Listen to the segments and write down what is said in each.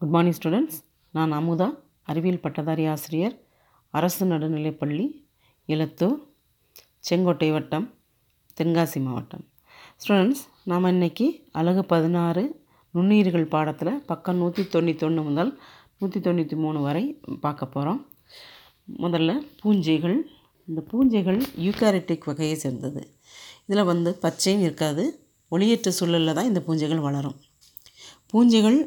Good morning students. நான் அமுதா அறிவியல் பட்டதாரி ஆசிரியர் அரசு நடுநிலைப்பள்ளி இலத்தூர் செங்கோட்டை வட்டம் தென்காசி மாவட்டம். ஸ்டூடெண்ட்ஸ் நாம் இன்னைக்கு அழகு பதினாறு நுண்ணுயிர்கள் பாடத்தில் பக்கம் நூற்றி தொண்ணூத்தொன்று முதல் நூற்றி தொண்ணூற்றி மூணு வரை பார்க்க போகிறோம் முதல்ல பூஞ்சைகள். இந்த பூஞ்சைகள் யூகாரிட்டிக் வகையை சேர்ந்தது. இதில் வந்து பச்சையும் இருக்காது. ஒளியற்ற சூழலில் தான் இந்த பூஞ்சைகள் வளரும். பூஞ்சைகள்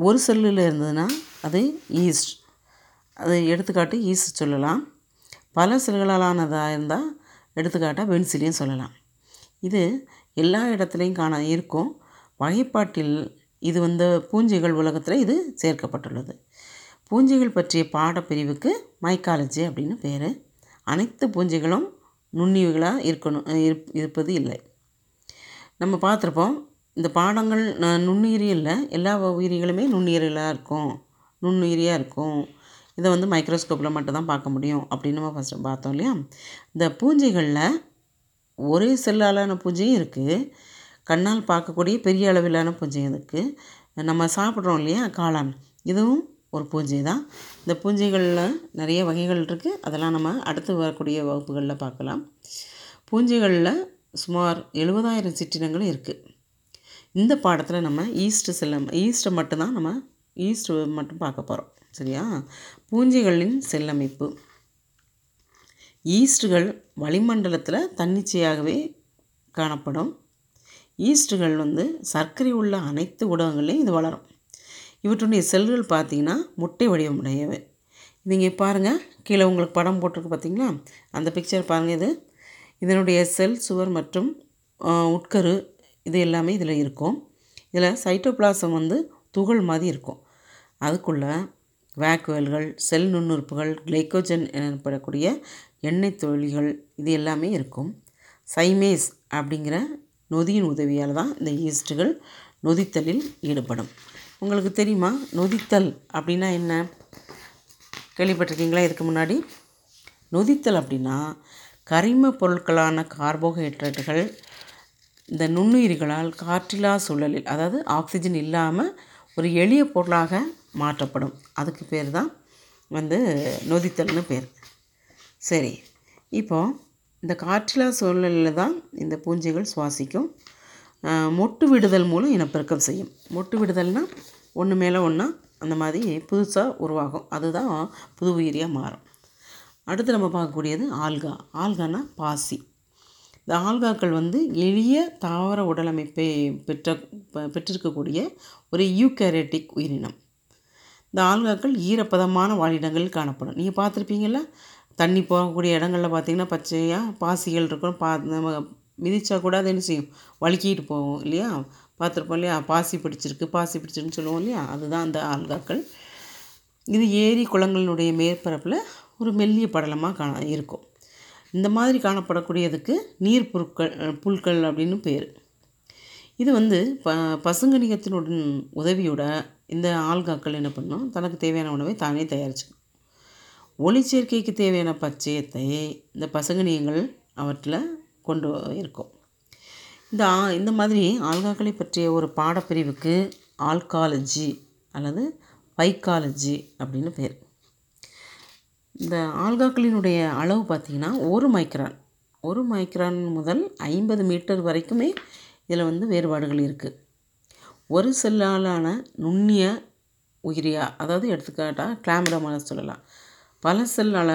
ஒரு செல்லில் இருந்ததுன்னா அது ஈஸ்ட். அது எடுத்துக்காட்டு ஈஸ்ட் சொல்லலாம். பல செல்களாலானதாக இருந்தால் எடுத்துக்காட்டாக பென்சிலையும் சொல்லலாம். இது எல்லா இடத்துலையும் காண இருக்கும். வகைப்பாட்டில் இது வந்து பூஞ்சைகள் உலகத்தில் இது சேர்க்கப்பட்டுள்ளது. பூஞ்சைகள் பற்றிய பாடப்பிரிவுக்கு மைக்காலஜி அப்படின்னு பேர். அனைத்து பூஞ்சைகளும் நுண்ணிவுகளாக இருக்கணும் இருப் இருப்பது இல்லை. நம்ம பார்த்துருப்போம் இந்த பாடங்கள் ந- நுண்ணுயிரி இல்லை. எல்லா உயிரிகளுமே நுண்ணுயிரியலாக இருக்கும். நுண்ணுயிரியாக இருக்கும். இதை வந்து மைக்ரோஸ்கோப்பில் மட்டும்தான் பார்க்க முடியும் அப்படின்னு நம்ம ஃபஸ்ட்டு பார்த்தோம் இல்லையா? இந்த பூஞ்சைகளில் ஒரே செல்லாலான பூஞ்சையும் இருக்குது கண்ணால் பார்க்கக்கூடிய பெரிய அளவிலான பூஞ்சையும் இருக்குது நம்ம சாப்பிட்றோம் இல்லையா? காளான். இதுவும் ஒரு பூஞ்சை தான். இந்த பூஞ்சைகளில் நிறைய வகைகள் இருக்குது அதெல்லாம் நம்ம அடுத்து வரக்கூடிய வகுப்புகளில் பார்க்கலாம். பூஞ்சைகளில் சுமார் எழுபதாயிரம் சிற்றினங்கள் இருக்குது இந்த பாடத்தில் நம்ம ஈஸ்ட் செல்லம் ஈஸ்ட்டை மட்டும்தான் நம்ம ஈஸ்ட் மட்டும் பார்க்க போகிறோம் சரியா? பூஞ்சைகளின் செல்லமைப்பு. ஈஸ்ட்டுகள் வளிமண்டலத்தில் தன்னிச்சையாகவே காணப்படும். ஈஸ்ட்டுகள் வந்து சர்க்கரை உள்ள அனைத்து ஊடகங்கள்லையும் இது வளரும். இவற்றுடைய செல்கள் பார்த்திங்கன்னா முட்டை வடிவமுடையவை. இவங்க பாருங்கள் கீழே உங்களுக்கு படம் போட்டிருக்கு பார்த்தீங்களா? அந்த பிக்சர் பாருங்கள் இது. இதனுடைய செல் சுவர் மற்றும் உட்கரு இது எல்லாமே இதில் இருக்கும். இதில் சைட்டோபிளாசம் வந்து துகள் மாதிரி இருக்கும். அதுக்குள்ளே வேக்குவல்கள் செல் நுண்ணுறுப்புகள் கிளைக்கோஜன் எனப்படக்கூடிய எண்ணெய் தொழில்கள் இது எல்லாமே இருக்கும். சைமேஸ் அப்படிங்கிற நொதியின் உதவியால் தான் இந்த ஈஸ்ட்டுகள் நொதித்தலில் ஈடுபடும். உங்களுக்கு தெரியுமா? நொதித்தல் அப்படின்னா என்ன? கேள்விப்பட்டிருக்கீங்களா இதுக்கு முன்னாடி? நொதித்தல் அப்படின்னா கரிம பொருட்களான கார்போஹைட்ரேட்டுகள் இந்த நுண்ணுயிர்களால் காற்றில்லா சூழலில் அதாவது ஆக்சிஜன் இல்லாமல் ஒரு எளிய பொருளாக மாற்றப்படும். அதுக்கு பேர் தான் வந்து நொதித்தல்னு பேர். சரி இப்போது இந்த காற்றில்லா சூழலில் தான் இந்த பூஞ்சைகள் சுவாசிக்கும். மொட்டு விடுதல் மூலம் இனப்பெருக்கம் செய்யும். மொட்டு விடுதல்னால் ஒன்று மேலே ஒன்றா அந்த மாதிரி புதுசாக உருவாகும். அதுதான் புது உயிரியாக மாறும். அடுத்து நம்ம பார்க்கக்கூடியது ஆல்கா. ஆல்கானா பாசி. இந்த ஆல்காக்கள் வந்து எளிய தாவர உடலமைப்பை பெற்ற பெற்றிருக்கக்கூடிய ஒரு யூகேரேட்டிக் உயிரினம். இந்த ஆல்காக்கள் ஈரப்பதமான வாழிடங்களில் காணப்படும். நீங்கள் பார்த்துருப்பீங்களா தண்ணி போகக்கூடிய இடங்களில் பார்த்தீங்கன்னா பச்சையாக பாசிகள் இருக்கும். பா நம்ம மிதிச்சா கூட அது என்ன செய்யும்? வழுக்கிட்டு போகும் இல்லையா? பார்த்துருப்போம் இல்லையா? பாசி பிடிச்சிருக்கு பாசி பிடிச்சிருக்குன்னு சொல்லுவோம் இல்லையா? அதுதான் அந்த ஆல்காக்கள். இது ஏரி குளங்களினுடைய மேற்பரப்பில் ஒரு மெல்லிய படலமாக காண இருக்கும். இந்த மாதிரி காணப்படக்கூடியதுக்கு நீர் புற்கள் புல்கள் அப்படின்னு பேர். இது வந்து ப பசுங்கணிகத்தினுடன் உதவியோட இந்த ஆல்காக்கள் என்ன பண்ணும் தனக்கு தேவையான உணவை தானே தயாரிச்சுக்கும். ஒளிச்சேர்க்கைக்கு தேவையான பச்சையத்தை இந்த பசுங்கணியங்கள் அவற்றில் கொண்டு இருக்கும். இந்த ஆ- இந்த மாதிரி ஆல்காக்களை பற்றிய ஒரு பாடப்பிரிவுக்கு ஆல்காலஜி அல்லது பைக்காலஜி அப்படின்னு பேர். இந்த ஆல்காக்களினுடைய அளவு பார்த்திங்கன்னா ஒரு மைக்ரான். ஒரு மைக்ரான் முதல் ஐம்பது மீட்டர் வரைக்குமே இதில் வந்து வேறுபாடுகள் இருக்குது ஒரு செல்லாலான நுண்ணிய உயிரியா அதாவது எடுத்துக்காட்டாக கிளாமிடமாக சொல்லலாம். பல செல் அள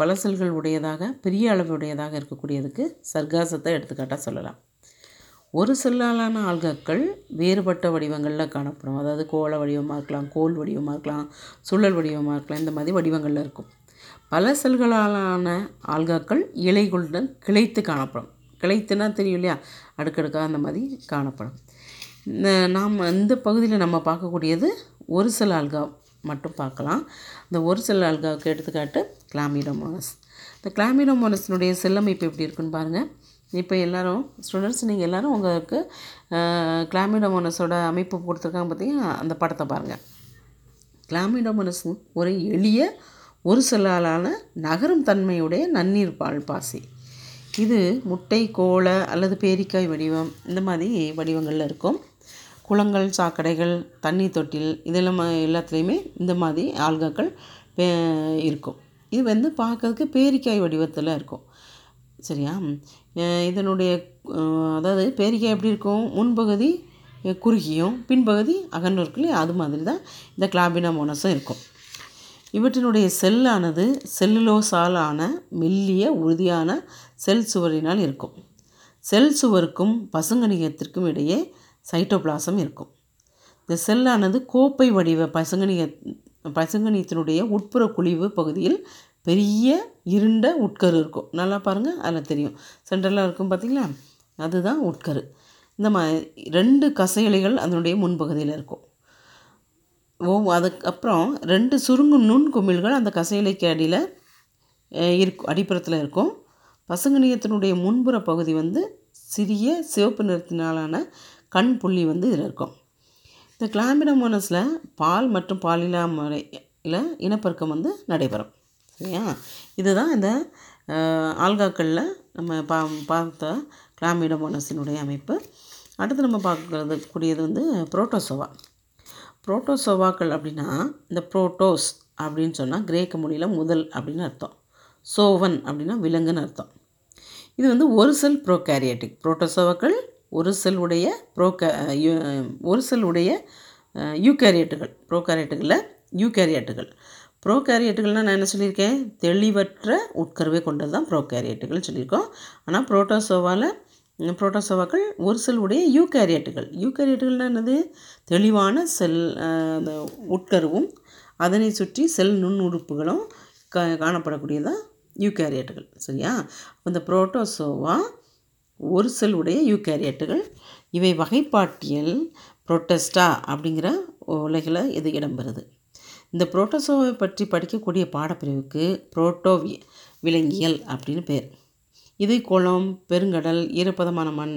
பல செல்கள் உடையதாக பெரிய அளவுடையதாக இருக்கக்கூடியதுக்கு சர்க்காசத்தை எடுத்துக்காட்டாக சொல்லலாம். ஒரு செல்லாலான ஆல்காக்கள் வேறுபட்ட வடிவங்களில் காணப்படும். அதாவது கோள வடிவமாக இருக்கலாம் கோல் வடிவமாக இருக்கலாம் சுழல் வடிவமாக இருக்கலாம் இந்த மாதிரி வடிவங்களில் இருக்கும். பல செல்களாலான ஆல்காக்கள் இலைகளுடன் கிளைத்து காணப்படும். கிளைத்துனா தெரியும் இல்லையா? அடுக்கடுக்காக அந்த மாதிரி காணப்படும். இந்த நாம் இந்த பகுதியில் நம்ம பார்க்கக்கூடியது ஒரு சில ஆல்கா மட்டும் பார்க்கலாம். இந்த ஒரு சில ஆல்காவுக்கு எடுத்துக்காட்டு கிளாமிடோமோனஸ். இந்த கிளாமிடோமோனஸினுடைய செல்லமைப்பு எப்படி இருக்குன்னு பாருங்கள் இப்போ எல்லாரும் ஸ்டூடெண்ட்ஸ் நீங்கள் எல்லாரும் உங்களுக்கு கிளாமிடோமோனஸோட அமைப்பு கொடுத்துருக்காங்க பார்த்தீங்கன்னா அந்த படத்தை பாருங்கள் கிளாமிடோமோனஸ் ஒரு எளிய ஒரு சிலாலான நகரும் தன்மையுடைய நன்னீர் பால் பாசி. இது முட்டை கோள அல்லது பேரிக்காய் வடிவம் இந்த மாதிரி வடிவங்களில் இருக்கும். குளங்கள் சாக்கடைகள் தண்ணி தொட்டில் இதெல்லாம் எல்லாத்துலேயுமே இந்த மாதிரி ஆல்காக்கள் இருக்கும். இது வந்து பார்க்கறதுக்கு பேரிக்காய் வடிவத்தில் இருக்கும். சரியா? இதனுடைய அதாவது பேரிக்காய் எப்படி இருக்கும்? முன்பகுதி குறுகியும் பின்பகுதி அகன்று இருக்கு இல்லையா? அது மாதிரி தான் இந்த கிளாபினா மோனஸும் இருக்கும். இவற்றினுடைய செல்லானது செல்லுலோசாலான மெல்லிய உறுதியான செல் சுவரினால் இருக்கும். செல் சுவருக்கும் பசுங்கணிகத்திற்கும் இடையே சைட்டோபிளாசம் இருக்கும். இந்த செல்லானது கோப்பை வடிவ பசுங்கணிக பசுங்கணியத்தினுடைய உட்புற குழிவு பகுதியில் பெரிய இருண்ட உட்கரு இருக்கும். நல்லா பாருங்கள் அதில் தெரியும். சென்டரில் இருக்கும் பார்த்தீங்களா அதுதான் உட்கரு. இந்த மா ரெண்டு கசையலைகள் அதனுடைய முன்பகுதியில் இருக்கும். ஓ அதுக்கப்புறம் ரெண்டு சுருங்கும் நுண் குமிழ்கள் அந்த கசையிலைக்கு அடியில் இருக்கும் அடிப்புறத்தில் இருக்கும். பசுங்கணியத்தினுடைய முன்புற பகுதி வந்து சிறிய சிவப்பு நிறத்தினாலான கண் புள்ளி வந்து இதில் இருக்கும். இந்த கிளாமிடமோனஸில் பால் மற்றும் பாலிலா முறையில் இனப்பெருக்கம் வந்து நடைபெறும். சரியா? இதுதான் இந்த ஆல்காக்களில் நம்ம பா பார்த்த கிளாமிடமோனஸினுடைய அமைப்பு. அடுத்து நம்ம பார்க்கறது கூடியது வந்து புரோட்டோசோவா. புரோட்டோசோவாக்கள் அப்படின்னா இந்த புரோட்டோஸ் அப்படின்னு சொன்னால் கிரேக்க மொழியில் முதல் அப்படின்னு அர்த்தம். சோவன் அப்படின்னா விலங்குன்னு அர்த்தம். இது வந்து ஒரு செல் ப்ரோகேரியாட்டிக். புரோட்டோசோவாக்கள் ஒரு செல் உடைய ப்ரோகே ஒரு செல் உடைய யூகேரியட்டுகள். ப்ரோகேரியட்டுகளில் யூகேரியட்டுகள். ப்ரோகேரியட்டுகள்னால் நான் என்ன சொல்லியிருக்கேன்? தெளிவற்ற உட்கருவை கொண்டது தான் ப்ரோகேரியட்டுகள் சொல்லியிருக்கோம். ஆனால் புரோட்டோசோவாவில் புரோட்டோசோவாக்கள் ஒரு செல் உடைய யூகேரியட்டுகள். யூகேரியட்டுகள்னால் என்னது? தெளிவான செல் அந்த உட்கருவும் அதனை சுற்றி செல் நுண்ணுறுப்புகளும் கா காணப்படக்கூடியதான் யூகேரியட்டுகள். சரியா? இந்த புரோட்டோசோவா ஒரு செல் உடைய யூகேரியட்டுகள். இவை வகைப்பாட்டியல் புரோட்டஸ்டா அப்படிங்கிற உலகில் இது இடம்பெறுது. இந்த புரோட்டோசோவை பற்றி படிக்கக்கூடிய பாடப்பிரிவுக்கு புரோட்டோ விலங்கியல் அப்படின்னு பேர். இது குளம் பெருங்கடல் ஈரப்பதமான மண்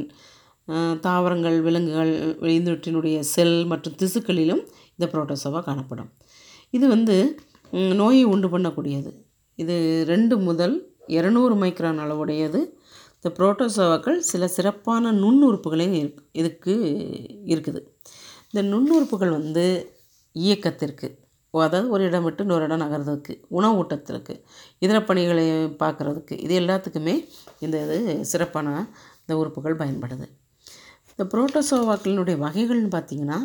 தாவரங்கள் விலங்குகள் இவற்றினுடைய செல் மற்றும் திசுக்களிலும் இந்த புரோட்டோசோவா காணப்படும். இது வந்து நோயை உண்டு பண்ணக்கூடியது. இது ரெண்டு முதல் இரநூறு மைக்ரான் அளவுடையது. இந்த புரோட்டோசோவாக்கள் சில சிறப்பான நுண்ணுறுப்புகளையும் இருக்கு இதுக்கு இருக்குது. இந்த நுண்ணுறுப்புகள் வந்து இயக்கத்திற்கு அதாவது ஒரு இடம் விட்டு இன்னொரு இடம் நகர்றதுக்கு உணவு ஊட்டத்திற்கு இதர பணிகளை பார்க்குறதுக்கு இது எல்லாத்துக்குமே இந்த இது சிறப்பான இந்த உறுப்புகள் பயன்படுது. இந்த புரோட்டோசோவாக்களினுடைய வகைகள்னு பார்த்தீங்கன்னா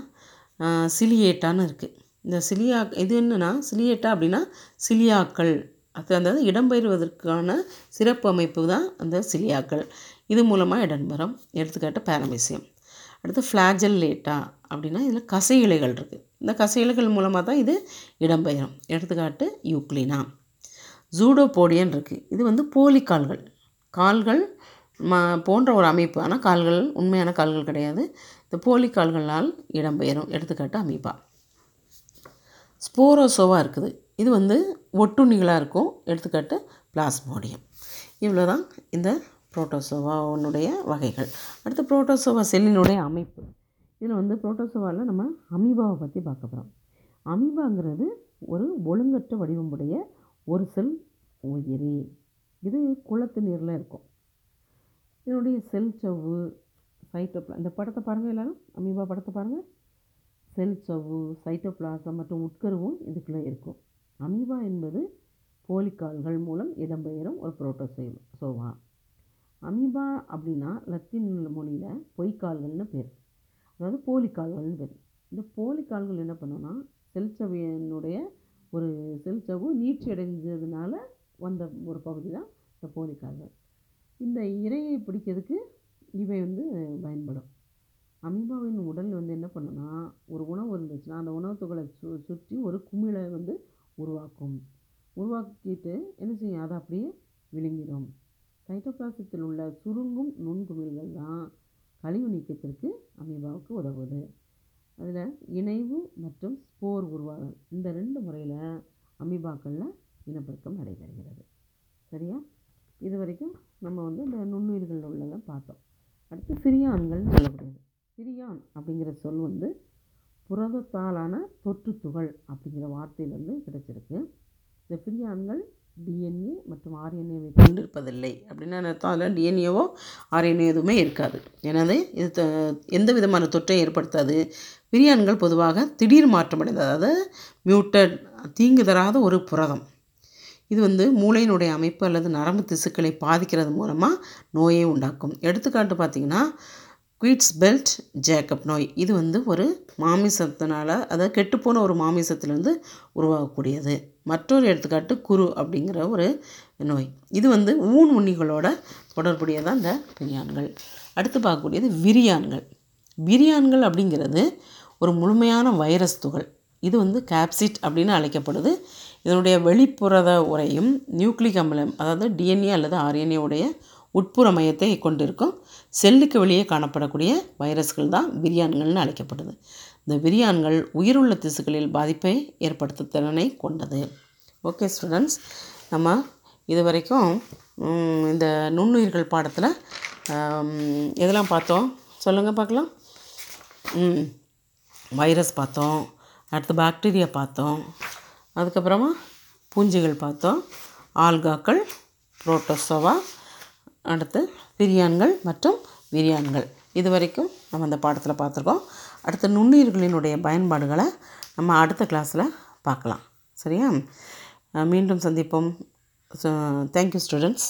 சிலியேட்டான்னு இருக்குது இந்த சிலியா இது என்னென்னா சிலியேட்டா அப்படின்னா சிலியாக்கள். அது அந்த இடம்பெயர்வதற்கான சிறப்பு அமைப்பு தான் அந்த சிலியாக்கள். இது மூலமாக இடம்பெறும். எடுத்துக்காட்டு பேரமிசியம் அடுத்து ஃப்ளாஜல்லேட்டா அப்படின்னா இதில் கசை இலைகள் இருக்குது இந்த கசை இலைகள் மூலமாக தான் இது இடம்பெயரும். எடுத்துக்காட்டு யூக்ளினா. ஜூடோபோடியன் இருக்குது இது வந்து போலி கால்கள் கால்கள் ம போன்ற ஒரு அமைப்பு. ஆனால் கால்கள் உண்மையான கால்கள் கிடையாது. இந்த போலி கால்களால் இடம்பெயரும். எடுத்துக்காட்டு அமைப்பாக ஸ்போரோசோவா இருக்குது. இது வந்து ஒட்டுண்ணிகளாக இருக்கும். எடுத்துக்காட்டு பிளாஸ்மோடியம். இவ்வளோ தான் இந்த புரோட்டோசோவானுடைய வகைகள். அடுத்து புரோட்டோசோவா செல்லினுடைய அமைப்பு. இதில் வந்து புரோட்டோசோவாவில் நம்ம அமீபாவை பற்றி பார்க்க போகிறோம் அமீபாங்கிறது ஒரு ஒழுங்கற்ற வடிவமுடைய ஒரு செல் உயிரி இது குளத்து நீரில் இருக்கும். இதனுடைய செல் சவ்வு சைட்டோப்ளா இந்த படத்தை பாருங்கள் எல்லாரும். அமீபா படத்தை பாருங்கள் செல் சவ்வு சைட்டோப்ளாசம் மற்றும் உட்கருவும் இதுக்குள்ளே இருக்கும். அமீபா என்பது போலிக்கால்கள் மூலம் இடம்பெயரும் ஒரு புரோட்டோசோவா. சோவா அமீபா அப்படின்னா லத்தீன் மொழியில் பொய்க்கால்கள்னு பேர். அதாவது போலிக்கால்கள்னு பேர். இந்த போலிக்கால்கள் என்ன பண்ணுன்னா செல்சவ்வினுடைய ஒரு செல் நீட்சி அடைஞ்சதுனால வந்த ஒரு பகுதி தான் இந்த போலிக்கால்கள். இந்த இரையை பிடிக்கிறதுக்கு இவை வந்து பயன்படும். அமீபாவின் உடல் வந்து என்ன பண்ணுன்னா ஒரு உணவு இருந்துச்சுன்னா அந்த உணவுத்துகளை சு சுற்றி ஒரு குமிழை வந்து உருவாக்கும். உருவாக்கிட்டு என்ன செய்யும்? அதை அப்படியே விழுங்கிடும். சைட்டோபிளாசத்தில் உள்ள சுருங்கும் நுண்குமிழ்கள் தான் கழிவு நீக்கத்திற்கு அமீபாவுக்கு உதவுது. அதில் இணைவு மற்றும் ஸ்போர் உருவாதல் இந்த ரெண்டு முறையில் அமீபாக்களில் இனப்பெருக்கம் நடைபெறுகிறது. சரியா? இது வரைக்கும் நம்ம வந்து இந்த நுண்ணுயிர்கள் உள்ளதை பார்த்தோம். அடுத்து சிரியான்கள் சொல்லக்கூடியது சிறியான் அப்படிங்கிற சொல் வந்து புரதத்தாலான தொற்று துகள் அப்படிங்கிற வார்த்தையிலேருந்து கிடச்சிருக்கு. இந்த பிரியான்கள் டிஎன்ஏ மற்றும் ஆர்என்ஏவை கொண்டிருப்பதில்லை. அப்படின்னு அர்த்தம். அதில் டிஎன்ஏவோ ஆர்என்ஏ எதுவுமே இருக்காது. எனவே இது த- எந்த விதமான தொற்றையும் ஏற்படுத்தாது. விரியான்கள் பொதுவாக திடீர் மாற்றமடைந்தது அதாவது மியூட்டட் தீங்கு தராத ஒரு புரதம். இது வந்து மூளையினுடைய அமைப்பு அல்லது நரம்பு திசுக்களை பாதிக்கிறது மூலமாக நோயை உண்டாக்கும். எடுத்துக்காட்டு பார்த்திங்கன்னா குயிட்ஸ் பெல்ட் ஜேக்கப் நோய் இது வந்து ஒரு மாமிசத்தினால் அதாவது கெட்டுப்போன ஒரு மாமிசத்துலேருந்து உருவாகக்கூடியது. மற்றொரு எடுத்துக்காட்டு குரு அப்படிங்கிற ஒரு நோய். இது வந்து ஊன் உண்ணிகளோட தொடர்புடையதான் இந்த பிரியான்கள். அடுத்து பார்க்கக்கூடியது விரியான்கள். விரியான்கள் அப்படிங்கிறது ஒரு முழுமையான வைரஸ் துகள். இது வந்து கேப்சிட் அப்படின்னு அழைக்கப்படுது. இதனுடைய வெளிப்புறத உரையும் நியூக்ளிக் அமிலம் அதாவது டிஎன்ஏ அல்லது ஆர்என்ஏ உடைய உட்புற மையத்தை கொண்டிருக்கும். செல்லுக்கு வெளியே காணப்படக்கூடிய வைரஸ்கள் தான் விரியான்கள்னு அழைக்கப்படுது. இந்த விரியான்கள் உயிருள்ள திசுக்களில் பாதிப்பை ஏற்படுத்தும் திறனை கொண்டது. ஓகே ஸ்டூடெண்ட்ஸ் நம்ம இது வரைக்கும் இந்த நுண்ணுயிர்கள் பாடத்தில் எதெல்லாம் பார்த்தோம்? சொல்லுங்கள் பார்க்கலாம். வைரஸ் பார்த்தோம். அடுத்து பாக்டீரியா பார்த்தோம். அதுக்கப்புறமா பூஞ்சிகள் பார்த்தோம். ஆல்காக்கள் புரோட்டோசோவா அடுத்து பிரியான்கள் மற்றும் விரியான்கள் இது வரைக்கும் நம்ம அந்த பாடத்தில் பார்த்துருக்கோம். அடுத்து நுண்ணுயிர்களினுடைய பயன்பாடுகளை நம்ம அடுத்த கிளாஸில் பார்க்கலாம். சரியா? மீண்டும் சந்திப்போம். Thank you students